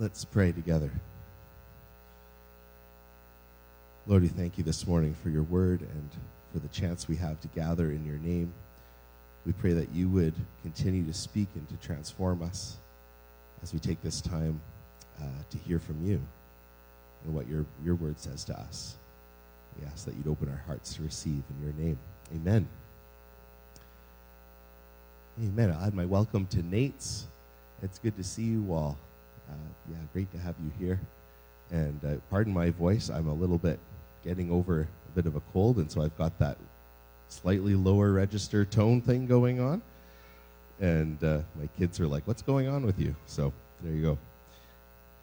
Let's pray together. Lord, we thank you this morning for your word and for the chance we have to gather in your name. We pray that you would continue to speak and to transform us as we take this time uh, to hear from you and what your, your word says to us. We ask that you'd open our hearts to receive in your name. Amen. Amen. I'll add my welcome to Nate's. It's good to see you all. Uh, yeah, great to have you here. And uh, pardon my voice, I'm a little bit getting over a bit of a cold, and so I've got that slightly lower register tone thing going on. And uh, my kids are like, What's going on with you? So there you go.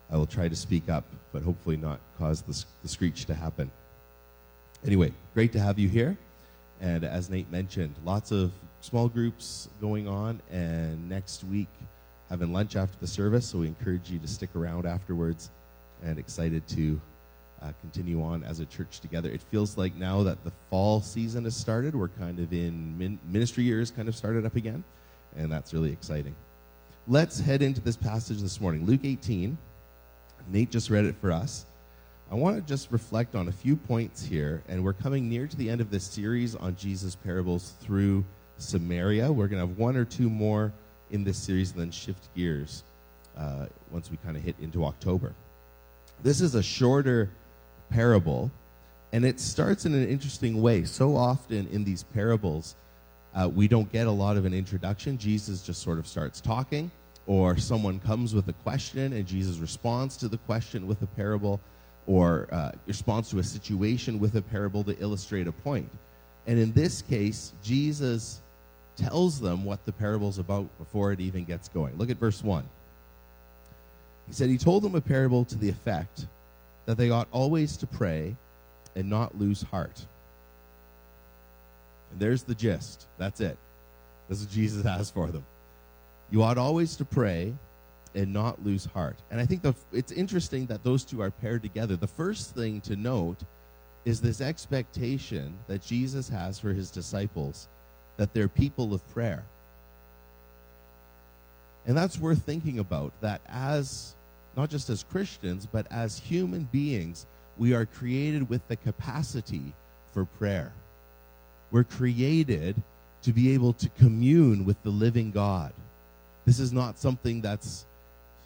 I will try to speak up, but hopefully not cause the, the screech to happen. Anyway, great to have you here. And as Nate mentioned, lots of small groups going on, and next week having lunch after the service. So we encourage you to stick around afterwards and excited to uh, continue on as a church together. It feels like now that the fall season has started, we're kind of in min- ministry years kind of started up again, and that's really exciting. Let's head into this passage this morning. Luke 18. Nate just read it for us. I want to just reflect on a few points here, and we're coming near to the end of this series on Jesus' parables through Samaria. We're going to have one or two more in this series and then shift gears uh, once we kind of hit into October. This is a shorter parable, and it starts in an interesting way. So often in these parables, uh, we don't get a lot of an introduction. Jesus just sort of starts talking, or someone comes with a question, and Jesus responds to the question with a parable, or uh, responds to a situation with a parable to illustrate a point. And in this case, Jesus tells them what the parable's about before it even gets going. Look at verse 1. He said, He told them a parable to the effect that they ought always to pray and not lose heart. And there's the gist. That's it. This is what Jesus has for them. You ought always to pray and not lose heart. And I think the, it's interesting that those two are paired together. The first thing to note is this expectation that Jesus has for his disciples that they're people of prayer. And that's worth thinking about that as not just as Christians, but as human beings, we are created with the capacity for prayer. We're created to be able to commune with the living God. This is not something that's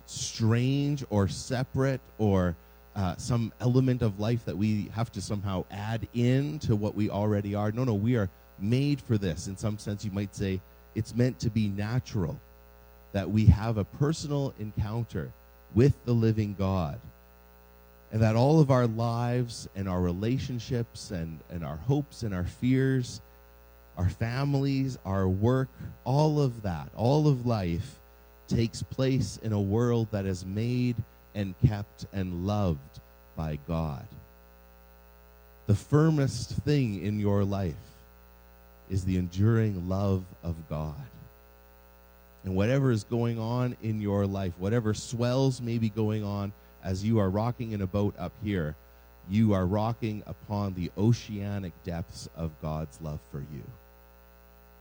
strange or separate or uh, some element of life that we have to somehow add in to what we already are. No, no, we are made for this. In some sense, you might say it's meant to be natural that we have a personal encounter with the living God. And that all of our lives and our relationships and, and our hopes and our fears, our families, our work, all of that, all of life takes place in a world that is made and kept and loved by God. The firmest thing in your life is the enduring love of God. And whatever is going on in your life, whatever swells may be going on as you are rocking in a boat up here, you are rocking upon the oceanic depths of God's love for you.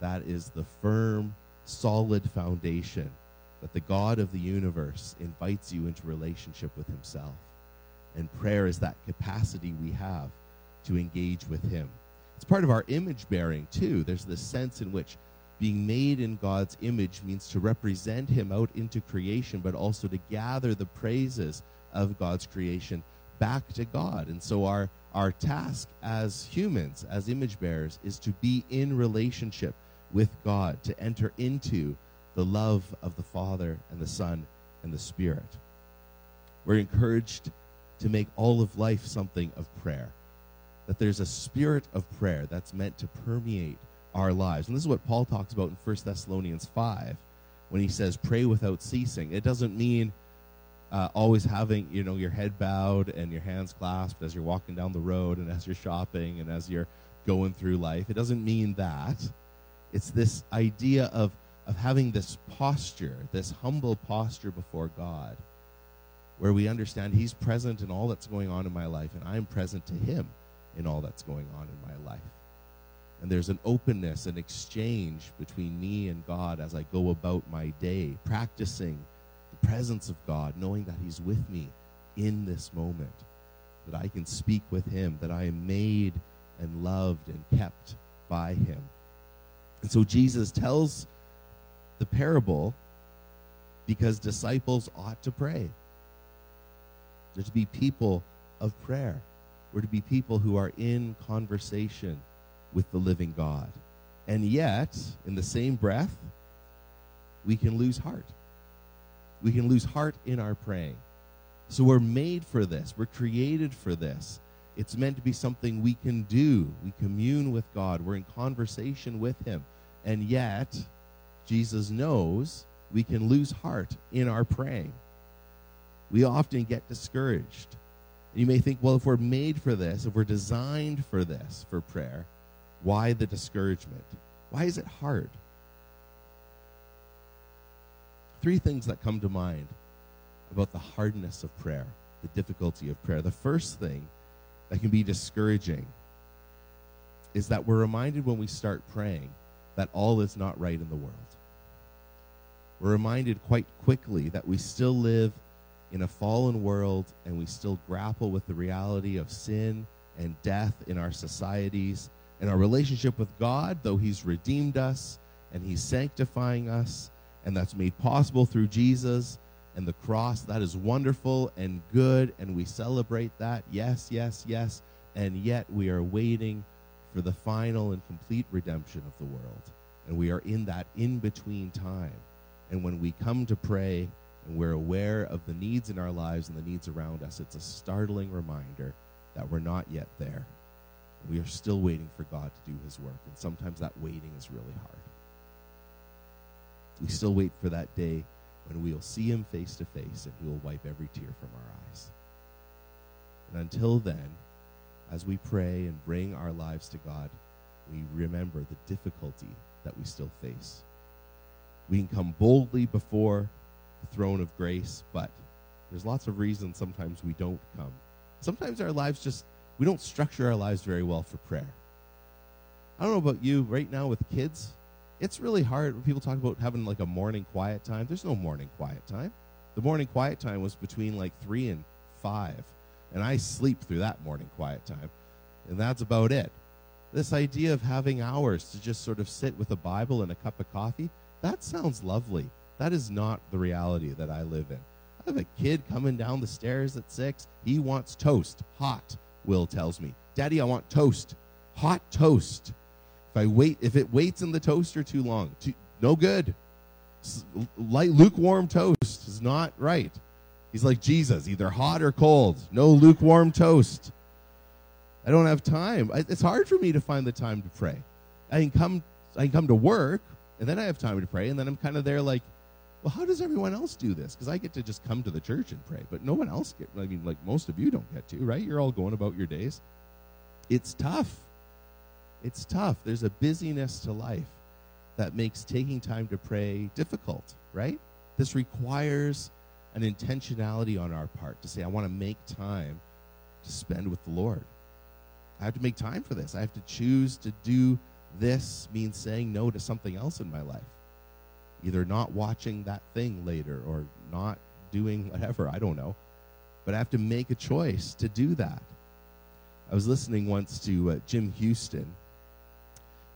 That is the firm, solid foundation that the God of the universe invites you into relationship with Himself. And prayer is that capacity we have to engage with Him. It's part of our image bearing, too. There's this sense in which being made in God's image means to represent Him out into creation, but also to gather the praises of God's creation back to God. And so, our, our task as humans, as image bearers, is to be in relationship with God, to enter into the love of the Father and the Son and the Spirit. We're encouraged to make all of life something of prayer, that there's a spirit of prayer that's meant to permeate our lives. And this is what Paul talks about in 1 Thessalonians 5 when he says, pray without ceasing. It doesn't mean uh, always having you know your head bowed and your hands clasped as you're walking down the road and as you're shopping and as you're going through life. It doesn't mean that. It's this idea of of having this posture, this humble posture before God, where we understand He's present in all that's going on in my life, and I'm present to Him in all that's going on in my life. And there's an openness, an exchange between me and God as I go about my day, practicing the presence of God, knowing that He's with me in this moment, that I can speak with Him, that I am made and loved and kept by Him. And so Jesus tells the parable because disciples ought to pray. They're to be people of prayer. We're to be people who are in conversation with the living God. And yet, in the same breath, we can lose heart. We can lose heart in our praying. So we're made for this. We're created for this. It's meant to be something we can do. We commune with God. We're in conversation with Him. And yet, Jesus knows we can lose heart in our praying. We often get discouraged. You may think, well, if we're made for this, if we're designed for this, for prayer, why the discouragement? Why is it hard? Three things that come to mind about the hardness of prayer, the difficulty of prayer. The first thing that can be discouraging is that we're reminded when we start praying that all is not right in the world. We're reminded quite quickly that we still live in a fallen world and we still grapple with the reality of sin and death in our societies and our relationship with God, though He's redeemed us and He's sanctifying us, and that's made possible through Jesus and the cross. That is wonderful and good, and we celebrate that. Yes, yes, yes. And yet we are waiting for the final and complete redemption of the world. And we are in that in between time. And when we come to pray we're aware of the needs in our lives and the needs around us, it's a startling reminder that we're not yet there. We are still waiting for God to do his work. And sometimes that waiting is really hard. We still wait for that day when we will see him face to face and he will wipe every tear from our eyes. And until then, as we pray and bring our lives to God, we remember the difficulty that we still face. We can come boldly before throne of grace, but there's lots of reasons sometimes we don't come. Sometimes our lives just, we don't structure our lives very well for prayer. I don't know about you right now with kids. It's really hard when people talk about having like a morning quiet time. There's no morning quiet time. The morning quiet time was between like three and five. And I sleep through that morning quiet time. And that's about it. This idea of having hours to just sort of sit with a Bible and a cup of coffee, that sounds lovely. That is not the reality that I live in. I have a kid coming down the stairs at six. He wants toast, hot, Will tells me. Daddy, I want toast, hot toast. If I wait, if it waits in the toaster too long, too, no good. Light lukewarm toast is not right. He's like Jesus, either hot or cold. No lukewarm toast. I don't have time. It's hard for me to find the time to pray. I can come, I can come to work, and then I have time to pray, and then I'm kind of there like, well, how does everyone else do this? Because I get to just come to the church and pray, but no one else get. I mean, like most of you don't get to, right? You're all going about your days. It's tough. It's tough. There's a busyness to life that makes taking time to pray difficult, right? This requires an intentionality on our part to say, I want to make time to spend with the Lord. I have to make time for this. I have to choose to do this means saying no to something else in my life. Either not watching that thing later or not doing whatever, I don't know. But I have to make a choice to do that. I was listening once to uh, Jim Houston.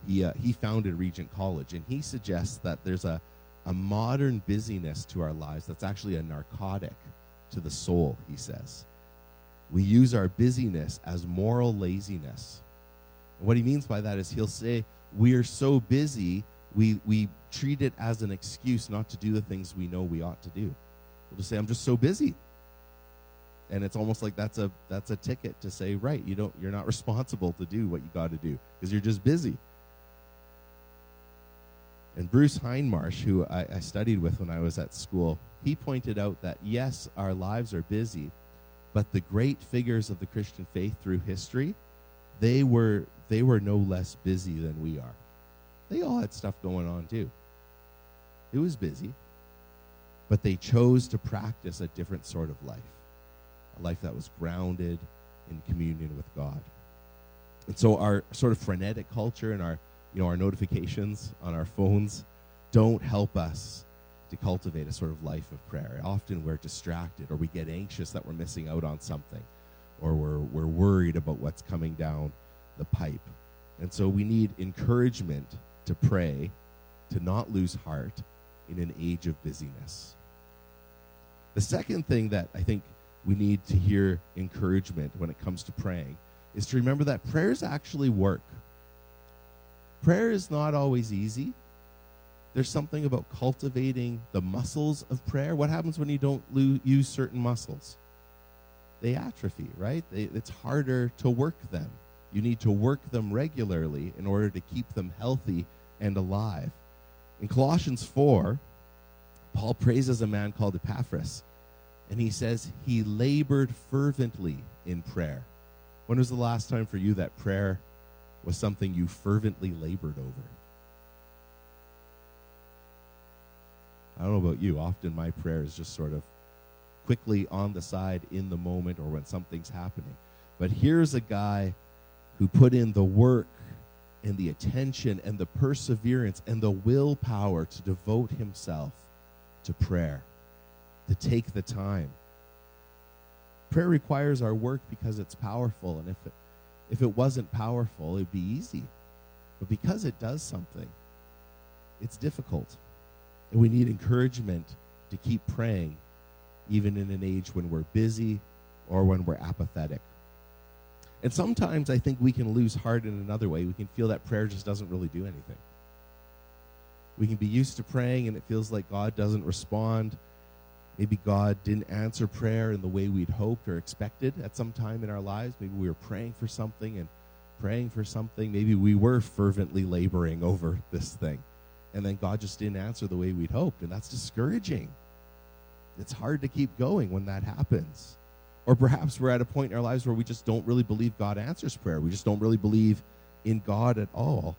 He, uh, he founded Regent College, and he suggests that there's a, a modern busyness to our lives that's actually a narcotic to the soul, he says. We use our busyness as moral laziness. And what he means by that is he'll say, We are so busy, we, we treat it as an excuse not to do the things we know we ought to do. We'll just say, I'm just so busy. And it's almost like that's a that's a ticket to say, right, you don't you're not responsible to do what you got to do because you're just busy. And Bruce Hindmarsh, who I, I studied with when I was at school, he pointed out that yes, our lives are busy, but the great figures of the Christian faith through history, they were they were no less busy than we are. They all had stuff going on too. It was busy, but they chose to practice a different sort of life, a life that was grounded in communion with God. And so our sort of frenetic culture and our you know our notifications on our phones don't help us to cultivate a sort of life of prayer. Often we're distracted or we get anxious that we're missing out on something or we're, we're worried about what's coming down the pipe. And so we need encouragement to pray, to not lose heart in an age of busyness. The second thing that I think we need to hear encouragement when it comes to praying is to remember that prayers actually work. Prayer is not always easy. There's something about cultivating the muscles of prayer. What happens when you don't use certain muscles? They atrophy, right? They, it's harder to work them. You need to work them regularly in order to keep them healthy and alive. In Colossians 4, Paul praises a man called Epaphras, and he says he labored fervently in prayer. When was the last time for you that prayer was something you fervently labored over? I don't know about you. Often my prayer is just sort of quickly on the side in the moment or when something's happening. But here's a guy who put in the work and the attention and the perseverance and the willpower to devote himself to prayer, to take the time. Prayer requires our work because it's powerful, and if it, if it wasn't powerful, it'd be easy. But because it does something, it's difficult. And we need encouragement to keep praying, even in an age when we're busy or when we're apathetic. And sometimes I think we can lose heart in another way. We can feel that prayer just doesn't really do anything. We can be used to praying and it feels like God doesn't respond. Maybe God didn't answer prayer in the way we'd hoped or expected at some time in our lives. Maybe we were praying for something and praying for something. Maybe we were fervently laboring over this thing. And then God just didn't answer the way we'd hoped. And that's discouraging. It's hard to keep going when that happens. Or perhaps we're at a point in our lives where we just don't really believe God answers prayer. We just don't really believe in God at all.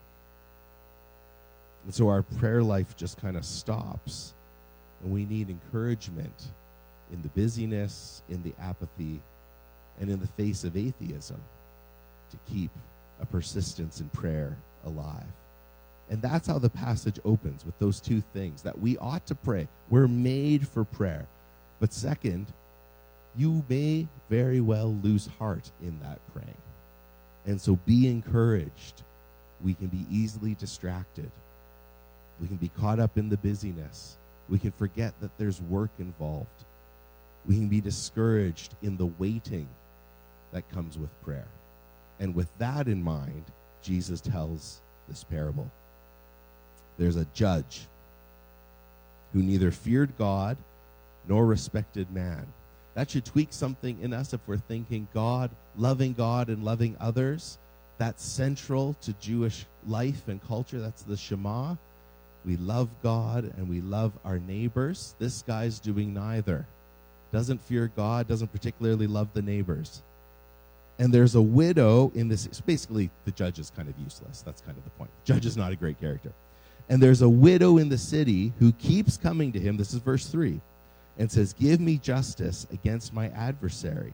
And so our prayer life just kind of stops. And we need encouragement in the busyness, in the apathy, and in the face of atheism to keep a persistence in prayer alive. And that's how the passage opens with those two things that we ought to pray. We're made for prayer. But second, you may very well lose heart in that praying. And so be encouraged. We can be easily distracted. We can be caught up in the busyness. We can forget that there's work involved. We can be discouraged in the waiting that comes with prayer. And with that in mind, Jesus tells this parable. There's a judge who neither feared God nor respected man. That should tweak something in us if we're thinking God, loving God and loving others. That's central to Jewish life and culture. That's the Shema. We love God and we love our neighbors. This guy's doing neither. Doesn't fear God, doesn't particularly love the neighbors. And there's a widow in this. Basically, the judge is kind of useless. That's kind of the point. Judge is not a great character. And there's a widow in the city who keeps coming to him. This is verse 3 and says, Give me justice against my adversary.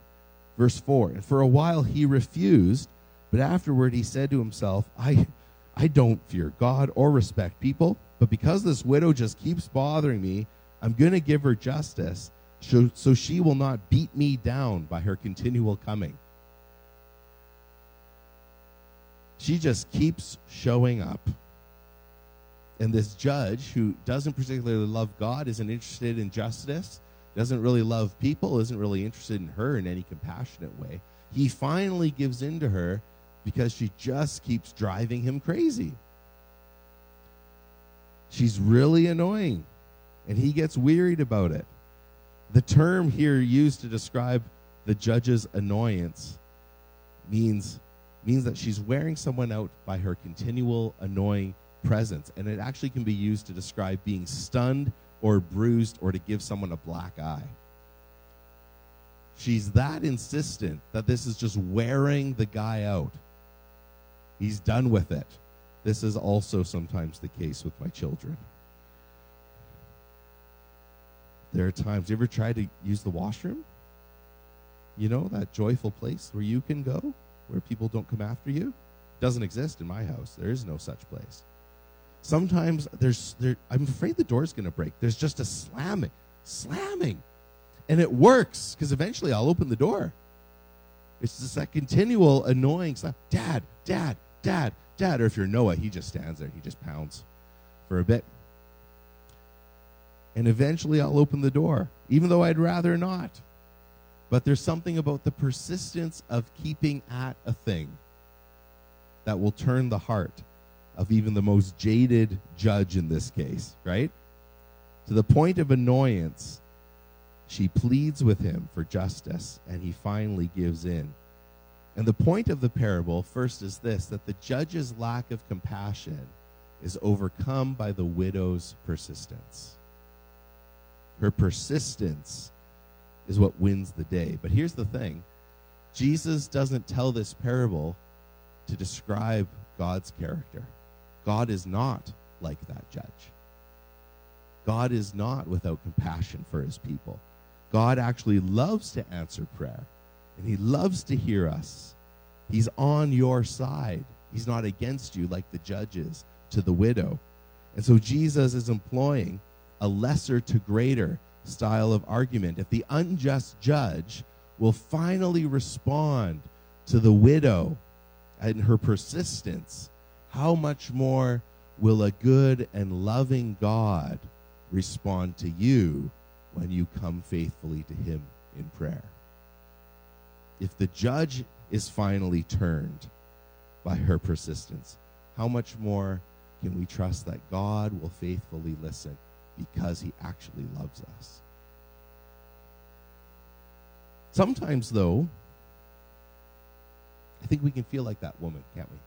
Verse 4 And for a while he refused, but afterward he said to himself, I, I don't fear God or respect people, but because this widow just keeps bothering me, I'm going to give her justice so, so she will not beat me down by her continual coming. She just keeps showing up. And this judge, who doesn't particularly love God, isn't interested in justice, doesn't really love people, isn't really interested in her in any compassionate way. He finally gives in to her because she just keeps driving him crazy. She's really annoying, and he gets wearied about it. The term here used to describe the judge's annoyance means means that she's wearing someone out by her continual annoying presence, and it actually can be used to describe being stunned or bruised or to give someone a black eye. She's that insistent that this is just wearing the guy out. He's done with it. This is also sometimes the case with my children. There are times, you ever try to use the washroom? You know, that joyful place where you can go, where people don't come after you? Doesn't exist in my house. There is no such place. Sometimes there's there, I'm afraid the door's going to break. There's just a slamming, slamming. And it works because eventually I'll open the door. It's just that continual annoying slam. Dad, dad, dad, dad. Or if you're Noah, he just stands there. He just pounds for a bit. And eventually I'll open the door, even though I'd rather not. But there's something about the persistence of keeping at a thing that will turn the heart of even the most jaded judge in this case, right? To the point of annoyance, she pleads with him for justice, and he finally gives in. And the point of the parable, first, is this that the judge's lack of compassion is overcome by the widow's persistence. Her persistence is what wins the day. But here's the thing Jesus doesn't tell this parable to describe God's character. God is not like that judge. God is not without compassion for his people. God actually loves to answer prayer, and he loves to hear us. He's on your side. He's not against you like the judge is to the widow. And so Jesus is employing a lesser to greater style of argument. If the unjust judge will finally respond to the widow and her persistence, how much more will a good and loving God respond to you when you come faithfully to Him in prayer? If the judge is finally turned by her persistence, how much more can we trust that God will faithfully listen because He actually loves us? Sometimes, though, I think we can feel like that woman, can't we?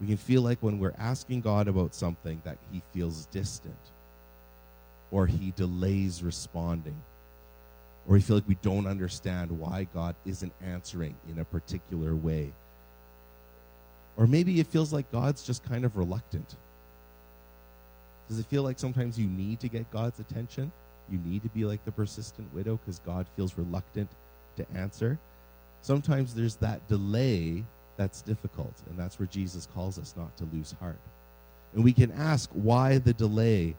We can feel like when we're asking God about something that he feels distant or he delays responding or we feel like we don't understand why God isn't answering in a particular way. Or maybe it feels like God's just kind of reluctant. Does it feel like sometimes you need to get God's attention? You need to be like the persistent widow because God feels reluctant to answer? Sometimes there's that delay that's difficult, and that's where Jesus calls us not to lose heart. And we can ask, why the delay?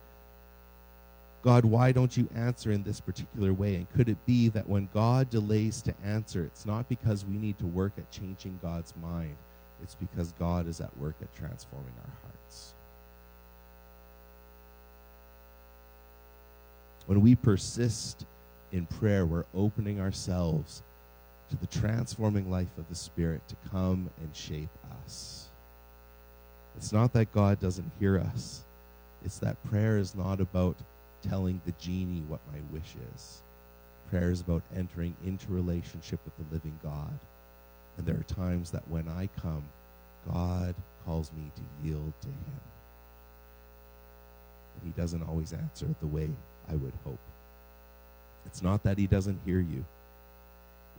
God, why don't you answer in this particular way? And could it be that when God delays to answer, it's not because we need to work at changing God's mind, it's because God is at work at transforming our hearts. When we persist in prayer, we're opening ourselves to the transforming life of the Spirit to come and shape us. It's not that God doesn't hear us, it's that prayer is not about telling the genie what my wish is. Prayer is about entering into relationship with the living God. And there are times that when I come, God calls me to yield to Him. And He doesn't always answer the way I would hope. It's not that He doesn't hear you,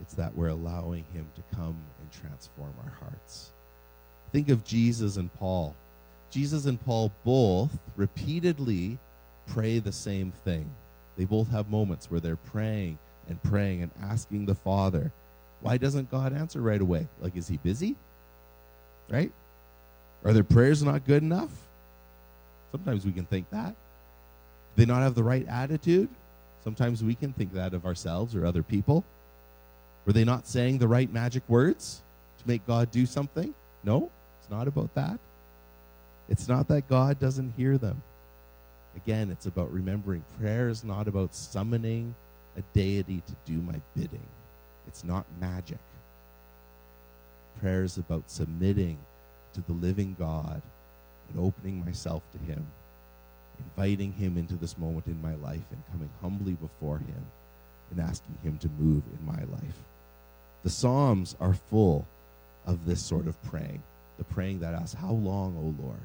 it's that we're allowing Him to come and transform our hearts. Think of Jesus and Paul. Jesus and Paul both repeatedly pray the same thing. They both have moments where they're praying and praying and asking the Father, why doesn't God answer right away? Like, is he busy? Right? Are their prayers not good enough? Sometimes we can think that. Do they not have the right attitude? Sometimes we can think that of ourselves or other people. Were they not saying the right magic words to make God do something? No, it's not about that. It's not that God doesn't hear them. Again, it's about remembering prayer is not about summoning a deity to do my bidding. It's not magic. Prayer is about submitting to the living God and opening myself to Him, inviting Him into this moment in my life and coming humbly before Him and asking Him to move in my life. The Psalms are full of this sort of praying. The praying that asks, How long, O Lord?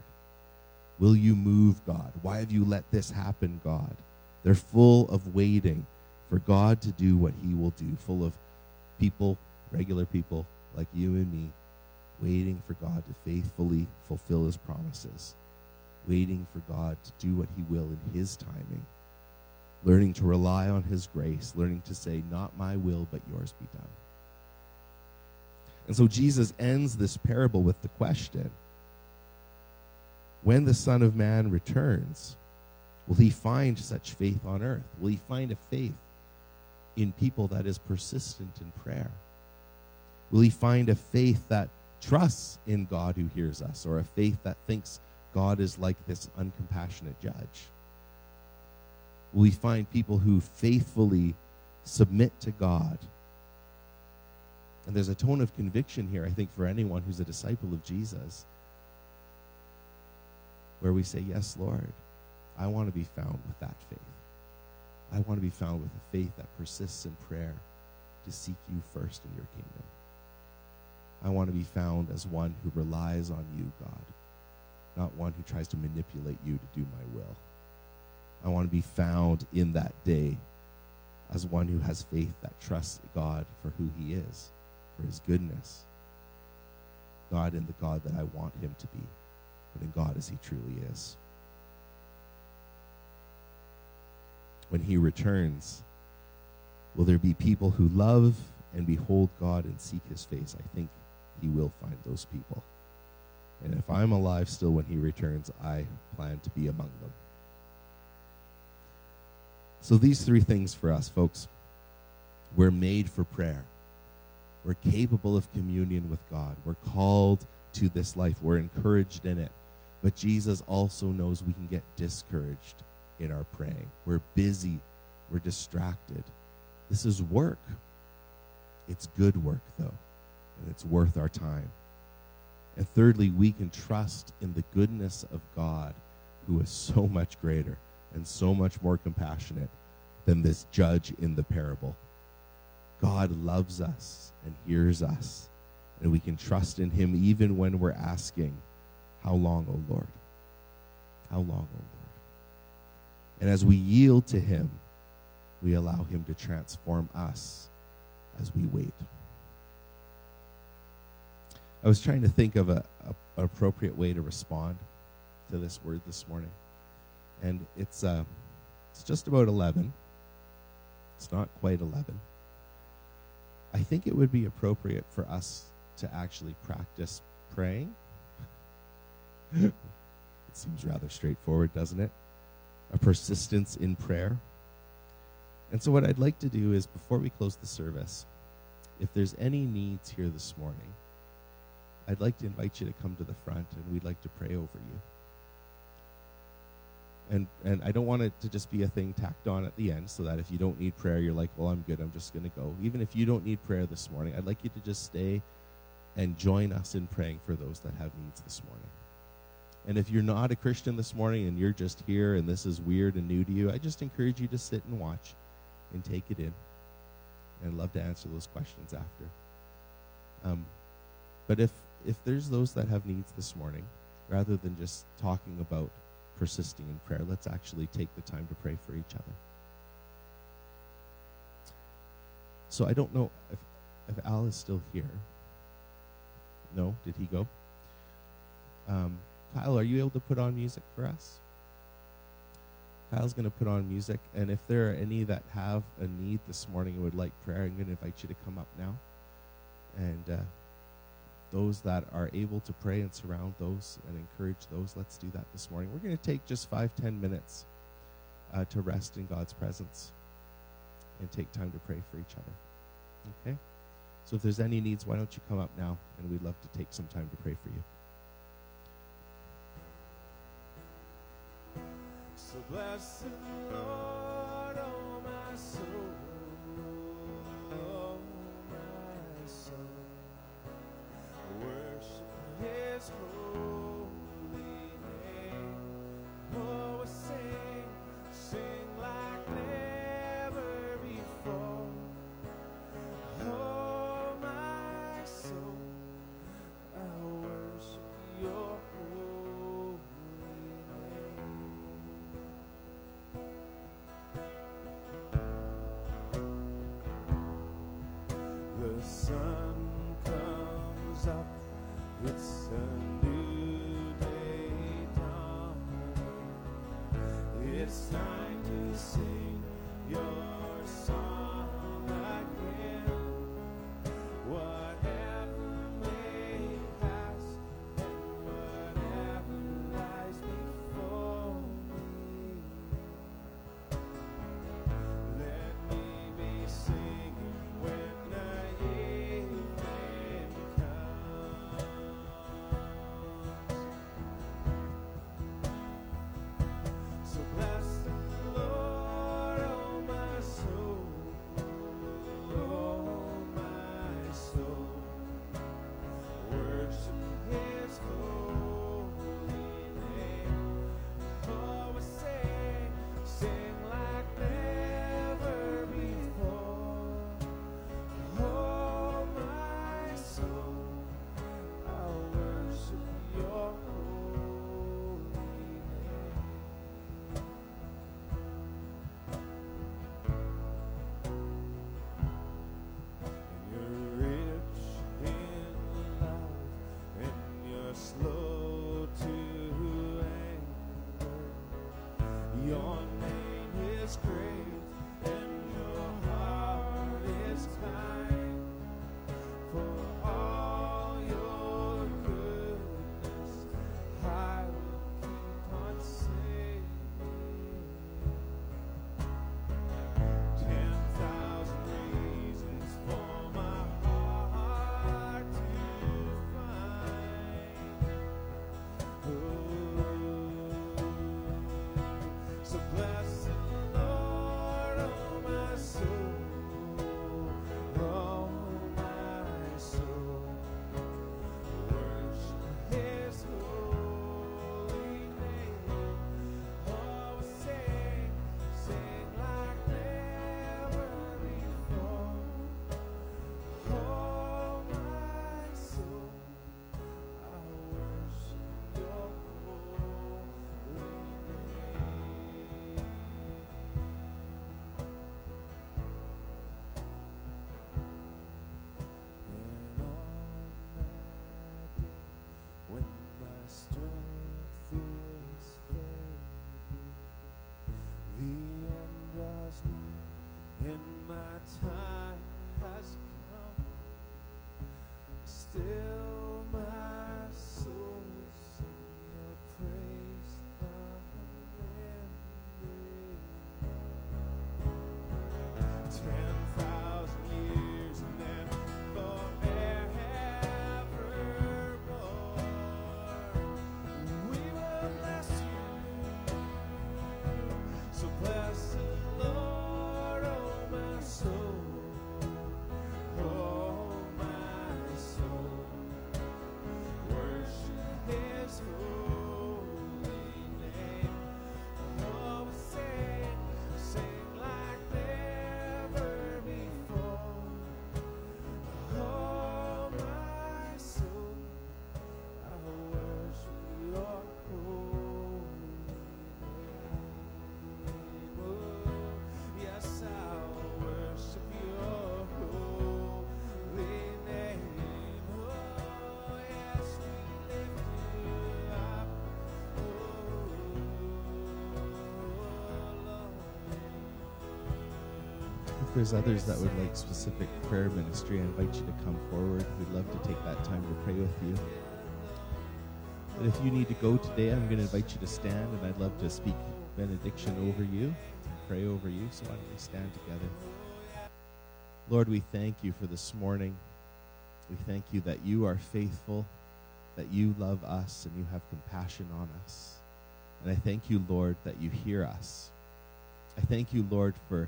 Will you move, God? Why have you let this happen, God? They're full of waiting for God to do what He will do, full of people, regular people like you and me, waiting for God to faithfully fulfill His promises, waiting for God to do what He will in His timing, learning to rely on His grace, learning to say, Not my will, but yours be done. And so Jesus ends this parable with the question when the Son of Man returns, will he find such faith on earth? Will he find a faith in people that is persistent in prayer? Will he find a faith that trusts in God who hears us, or a faith that thinks God is like this uncompassionate judge? We find people who faithfully submit to God? And there's a tone of conviction here, I think, for anyone who's a disciple of Jesus, where we say, Yes, Lord, I want to be found with that faith. I want to be found with a faith that persists in prayer to seek you first in your kingdom. I want to be found as one who relies on you, God, not one who tries to manipulate you to do my will. I want to be found in that day as one who has faith that trusts God for who he is, for his goodness. God in the God that I want him to be, but in God as he truly is. When he returns, will there be people who love and behold God and seek his face? I think he will find those people. And if I'm alive still when he returns, I plan to be among them. So, these three things for us, folks we're made for prayer, we're capable of communion with God, we're called to this life, we're encouraged in it. But Jesus also knows we can get discouraged in our praying. We're busy, we're distracted. This is work. It's good work, though, and it's worth our time. And thirdly, we can trust in the goodness of God, who is so much greater and so much more compassionate than this judge in the parable. God loves us and hears us, and we can trust in him even when we're asking, How long, O Lord? How long, O Lord? And as we yield to him, we allow him to transform us as we wait. I was trying to think of a, an appropriate way to respond to this word this morning. And it's, uh, it's just about 11. It's not quite 11. I think it would be appropriate for us to actually practice praying. it seems rather straightforward, doesn't it? A persistence in prayer. And so, what I'd like to do is, before we close the service, if there's any needs here this morning, I'd like to invite you to come to the front and we'd like to pray over you. And, and I don't want it to just be a thing tacked on at the end so that if you don't need prayer, you're like, well, I'm good, I'm just going to go. Even if you don't need prayer this morning, I'd like you to just stay and join us in praying for those that have needs this morning. And if you're not a Christian this morning and you're just here and this is weird and new to you, I just encourage you to sit and watch and take it in. And love to answer those questions after. Um, but if if there's those that have needs this morning, rather than just talking about persisting in prayer, let's actually take the time to pray for each other. So I don't know if, if Al is still here. No? Did he go? Um, Kyle, are you able to put on music for us? Kyle's going to put on music, and if there are any that have a need this morning and would like prayer, I'm going to invite you to come up now. And uh, those that are able to pray and surround those and encourage those, let's do that this morning. We're going to take just five, ten minutes uh, to rest in God's presence and take time to pray for each other. Okay? So if there's any needs, why don't you come up now and we'd love to take some time to pray for you. So Lord, still There's others that would like specific prayer ministry, I invite you to come forward. We'd love to take that time to pray with you. But if you need to go today, I'm going to invite you to stand, and I'd love to speak benediction over you, pray over you. So why don't we stand together? Lord, we thank you for this morning. We thank you that you are faithful, that you love us, and you have compassion on us. And I thank you, Lord, that you hear us. I thank you, Lord, for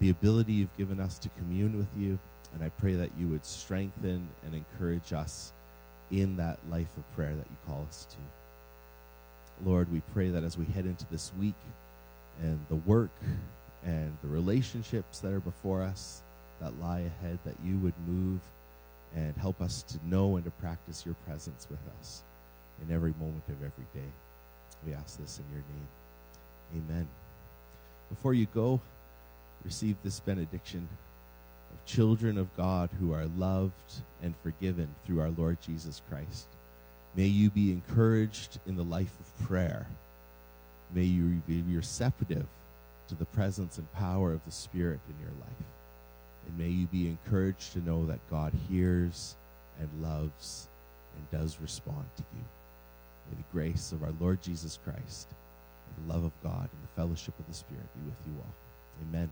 the ability you've given us to commune with you. And I pray that you would strengthen and encourage us in that life of prayer that you call us to. Lord, we pray that as we head into this week and the work and the relationships that are before us that lie ahead, that you would move and help us to know and to practice your presence with us in every moment of every day. We ask this in your name. Amen. Before you go, receive this benediction of children of God who are loved and forgiven through our Lord Jesus Christ. May you be encouraged in the life of prayer. May you be receptive to the presence and power of the Spirit in your life. And may you be encouraged to know that God hears and loves and does respond to you. May the grace of our Lord Jesus Christ, the love of God, and the fellowship of the Spirit be with you all. Amen.